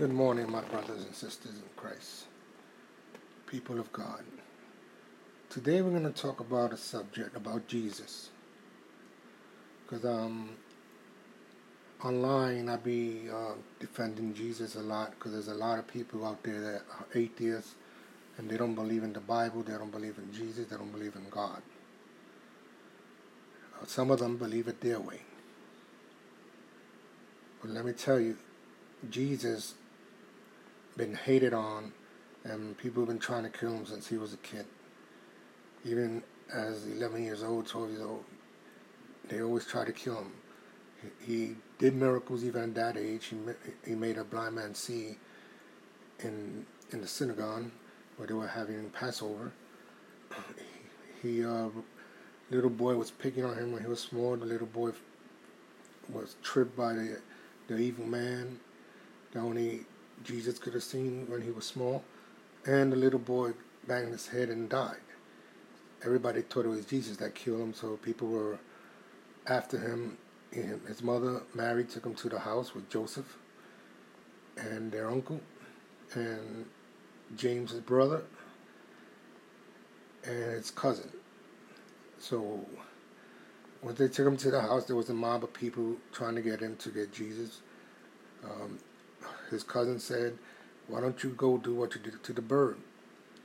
Good morning, my brothers and sisters in Christ, people of God. Today we're going to talk about a subject about Jesus. Because um, online I be uh, defending Jesus a lot because there's a lot of people out there that are atheists and they don't believe in the Bible, they don't believe in Jesus, they don't believe in God. Uh, some of them believe it their way. But let me tell you, Jesus been hated on and people have been trying to kill him since he was a kid. Even as 11 years old, 12 years old, they always try to kill him. He, he did miracles even at that age. He, he made a blind man see in in the synagogue where they were having Passover. He, he uh, little boy was picking on him when he was small. The little boy was tripped by the the evil man. The only Jesus could have seen when he was small, and the little boy banged his head and died. Everybody thought it was Jesus that killed him, so people were after him. His mother, Mary, took him to the house with Joseph and their uncle and James's brother and his cousin. So when they took him to the house, there was a mob of people trying to get him to get Jesus. Um, his cousin said, Why don't you go do what you did to the bird?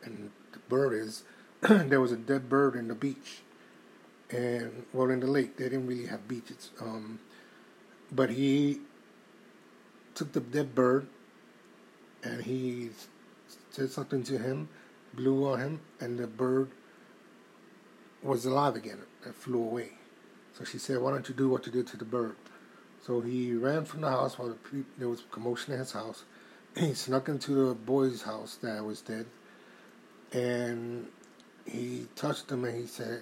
And the bird is, there was a dead bird in the beach. And, well, in the lake. They didn't really have beaches. Um, but he took the dead bird and he said something to him, blew on him, and the bird was alive again and flew away. So she said, Why don't you do what you did to the bird? So he ran from the house while the pe- there was commotion in his house. He snuck into the boy's house that was dead, and he touched him and he said,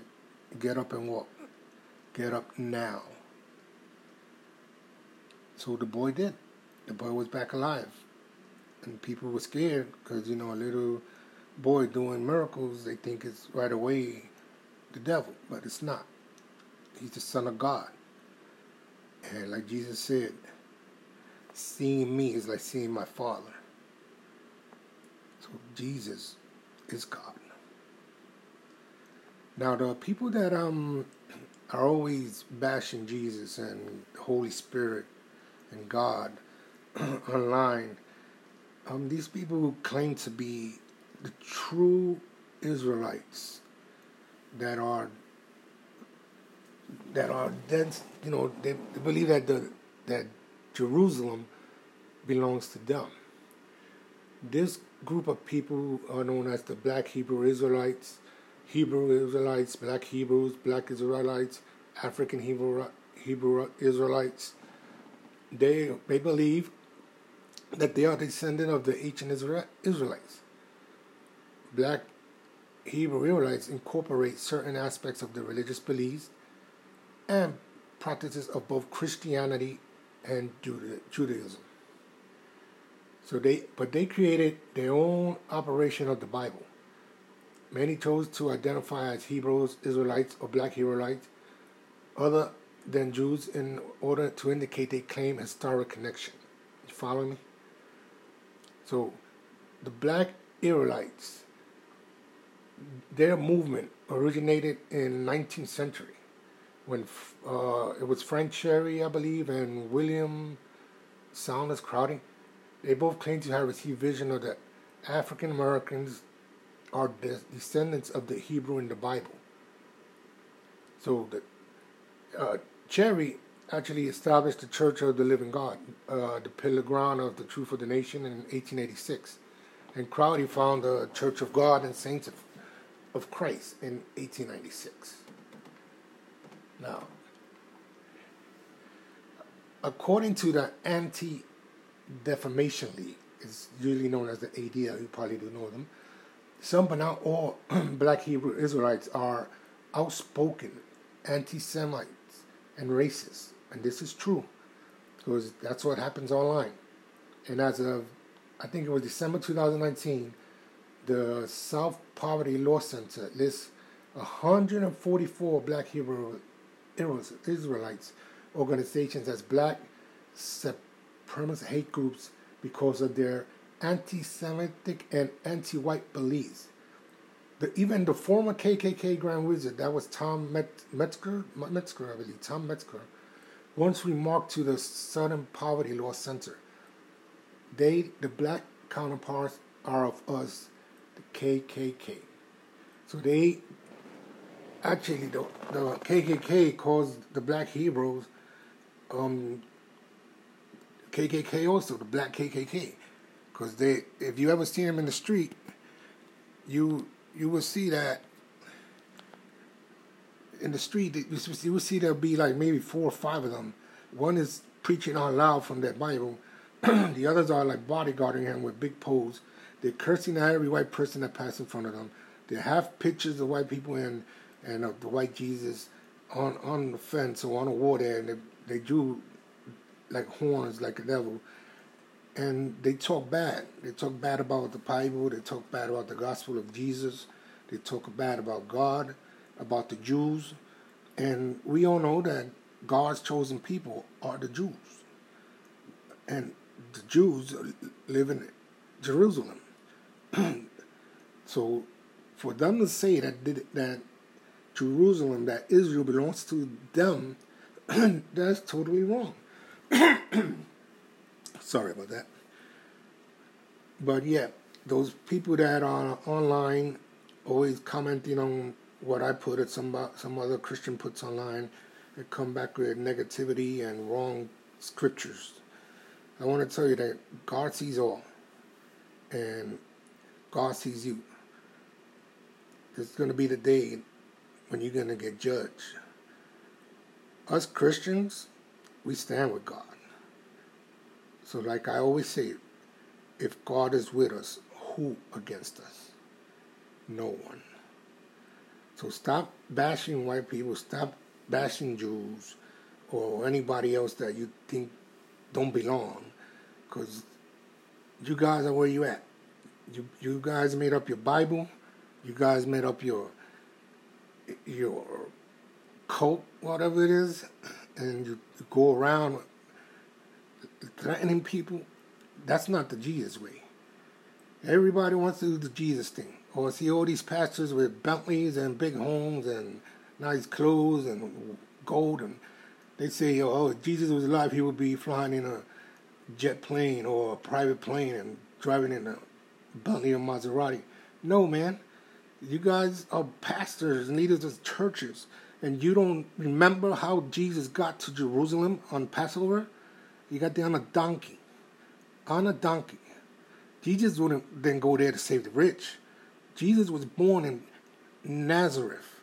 "Get up and walk. Get up now." So the boy did. The boy was back alive, and people were scared because you know a little boy doing miracles. They think it's right away the devil, but it's not. He's the son of God. And like Jesus said, seeing me is like seeing my Father. So Jesus is God. Now the people that um are always bashing Jesus and the Holy Spirit and God online, um, these people who claim to be the true Israelites that are that are dead. You know, they, they believe that the that Jerusalem belongs to them. This group of people are known as the Black Hebrew Israelites, Hebrew Israelites, Black Hebrews, Black Israelites, African Hebrew Hebrew Israelites. They they believe that they are descendant of the ancient Israelites. Black Hebrew Israelites incorporate certain aspects of the religious beliefs and practices of both Christianity and Judaism. So they, but they created their own operation of the Bible. Many chose to identify as Hebrews, Israelites, or Black Hebrewites, other than Jews, in order to indicate they claim historic connection. You follow me? So, the Black Israelites, their movement originated in 19th century when uh, it was Frank Cherry, I believe, and William Saunders Crowdy. They both claimed to have received vision of the African Americans are the descendants of the Hebrew in the Bible. So the uh, Cherry actually established the Church of the Living God, uh, the pillar ground of the truth of the nation in 1886. And Crowdy found the Church of God and Saints of, of Christ in 1896. Now, according to the Anti Defamation League, it's usually known as the ADL, you probably do know them, some but not all black Hebrew Israelites are outspoken anti Semites and racists. And this is true because that's what happens online. And as of, I think it was December 2019, the South Poverty Law Center lists 144 black Hebrew Israelites organizations as black supremacist hate groups because of their anti-Semitic and anti-white beliefs. The, even the former KKK Grand Wizard, that was Tom Met, Metzger, Metzger, I believe, Tom Metzger, once remarked to the Southern Poverty Law Center, they, the black counterparts, are of us, the KKK. So they actually the, the KKK caused the black Hebrews um, KKK also the black KKK because they if you ever see them in the street you you will see that in the street you will see there'll be like maybe four or five of them. One is preaching out loud from that Bible. The others are like bodyguarding him with big poles. They're cursing at every white person that passes in front of them. They have pictures of white people and and of the white Jesus on on the fence or on the wall there, and they, they drew like horns like a devil, and they talk bad. They talk bad about the Bible. They talk bad about the gospel of Jesus. They talk bad about God, about the Jews, and we all know that God's chosen people are the Jews, and the Jews live in Jerusalem. so, for them to say that that Jerusalem, that Israel belongs to them, that's totally wrong. Sorry about that. But yeah, those people that are online always commenting on what I put at some some other Christian puts online, they come back with negativity and wrong scriptures. I want to tell you that God sees all, and God sees you. It's going to be the day when you're going to get judged. Us Christians, we stand with God. So, like I always say, if God is with us, who against us? No one. So stop bashing white people, stop bashing Jews or anybody else that you think don't belong because you guys are where you at. You, you guys made up your Bible, you guys made up your your cult, whatever it is, and you go around threatening people, that's not the Jesus way. Everybody wants to do the Jesus thing. Or see all these pastors with Bentleys and big homes and nice clothes and gold, and they say, oh, if Jesus was alive, he would be flying in a jet plane or a private plane and driving in a Bentley or Maserati. No, man. You guys are pastors and leaders of churches, and you don't remember how Jesus got to Jerusalem on Passover? He got there on a donkey. On a donkey. Jesus wouldn't then go there to save the rich. Jesus was born in Nazareth,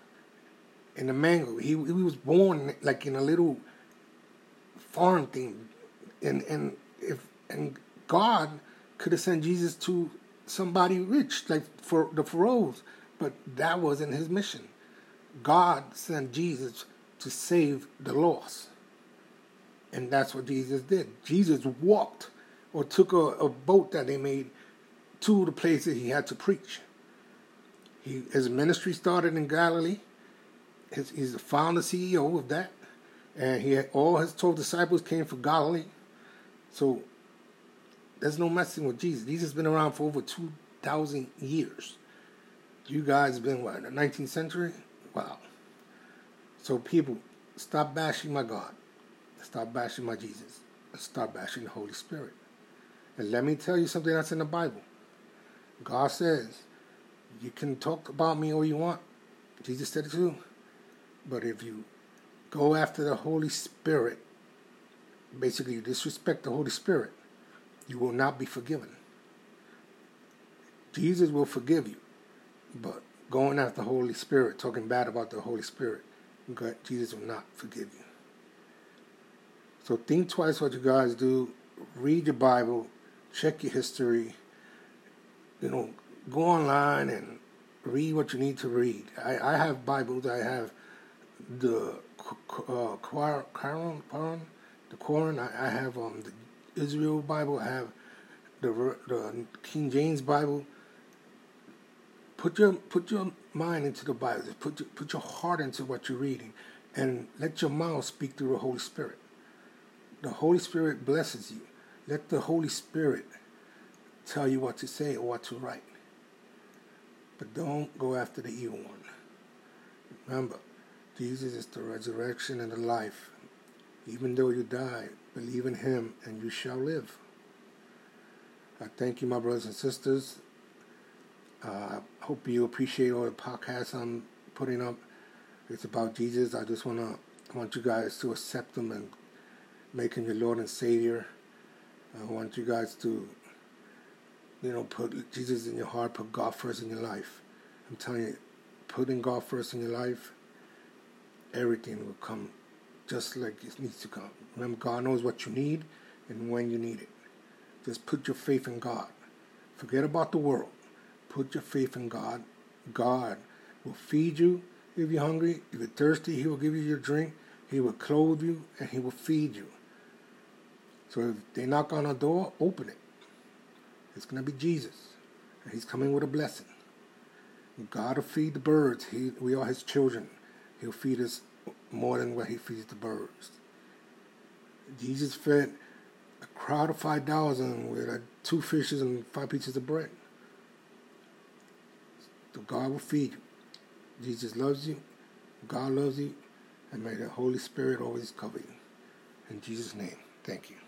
in the mango. He, he was born like in a little farm thing, and and if and God could have sent Jesus to somebody rich, like for the pharaohs. But that wasn't his mission. God sent Jesus to save the lost. And that's what Jesus did. Jesus walked or took a, a boat that they made to the places he had to preach. He, his ministry started in Galilee. His, he's the founder CEO of that. And he had, all his 12 disciples came from Galilee. So there's no messing with Jesus. Jesus has been around for over 2,000 years. You guys been what, in the 19th century? Wow. So people, stop bashing my God. Stop bashing my Jesus. Stop bashing the Holy Spirit. And let me tell you something that's in the Bible. God says, you can talk about me all you want. Jesus said it too. But if you go after the Holy Spirit, basically you disrespect the Holy Spirit, you will not be forgiven. Jesus will forgive you. But going after the Holy Spirit, talking bad about the Holy Spirit, God, Jesus will not forgive you. So think twice what you guys do. Read your Bible, check your history. You know, go online and read what you need to read. I, I have Bibles. I have the uh, Quran, the Quran. I, I have um, the Israel Bible. I have the the King James Bible. Put your put your mind into the Bible. Put your, put your heart into what you're reading, and let your mouth speak through the Holy Spirit. The Holy Spirit blesses you. Let the Holy Spirit tell you what to say or what to write. But don't go after the evil one. Remember, Jesus is the resurrection and the life. Even though you die, believe in him and you shall live. I thank you, my brothers and sisters. I uh, hope you appreciate all the podcasts I'm putting up. It's about Jesus. I just wanna I want you guys to accept him and make him your Lord and Savior. I want you guys to, you know, put Jesus in your heart, put God first in your life. I'm telling you, putting God first in your life, everything will come just like it needs to come. Remember, God knows what you need and when you need it. Just put your faith in God. Forget about the world. Put your faith in God. God will feed you if you're hungry. If you're thirsty, He will give you your drink. He will clothe you and He will feed you. So if they knock on a door, open it. It's going to be Jesus. And He's coming with a blessing. God will feed the birds. He, we are His children. He'll feed us more than what He feeds the birds. Jesus fed a crowd of 5,000 with uh, two fishes and five pieces of bread. God will feed you. Jesus loves you. God loves you. And may the Holy Spirit always cover you. In Jesus' name, thank you.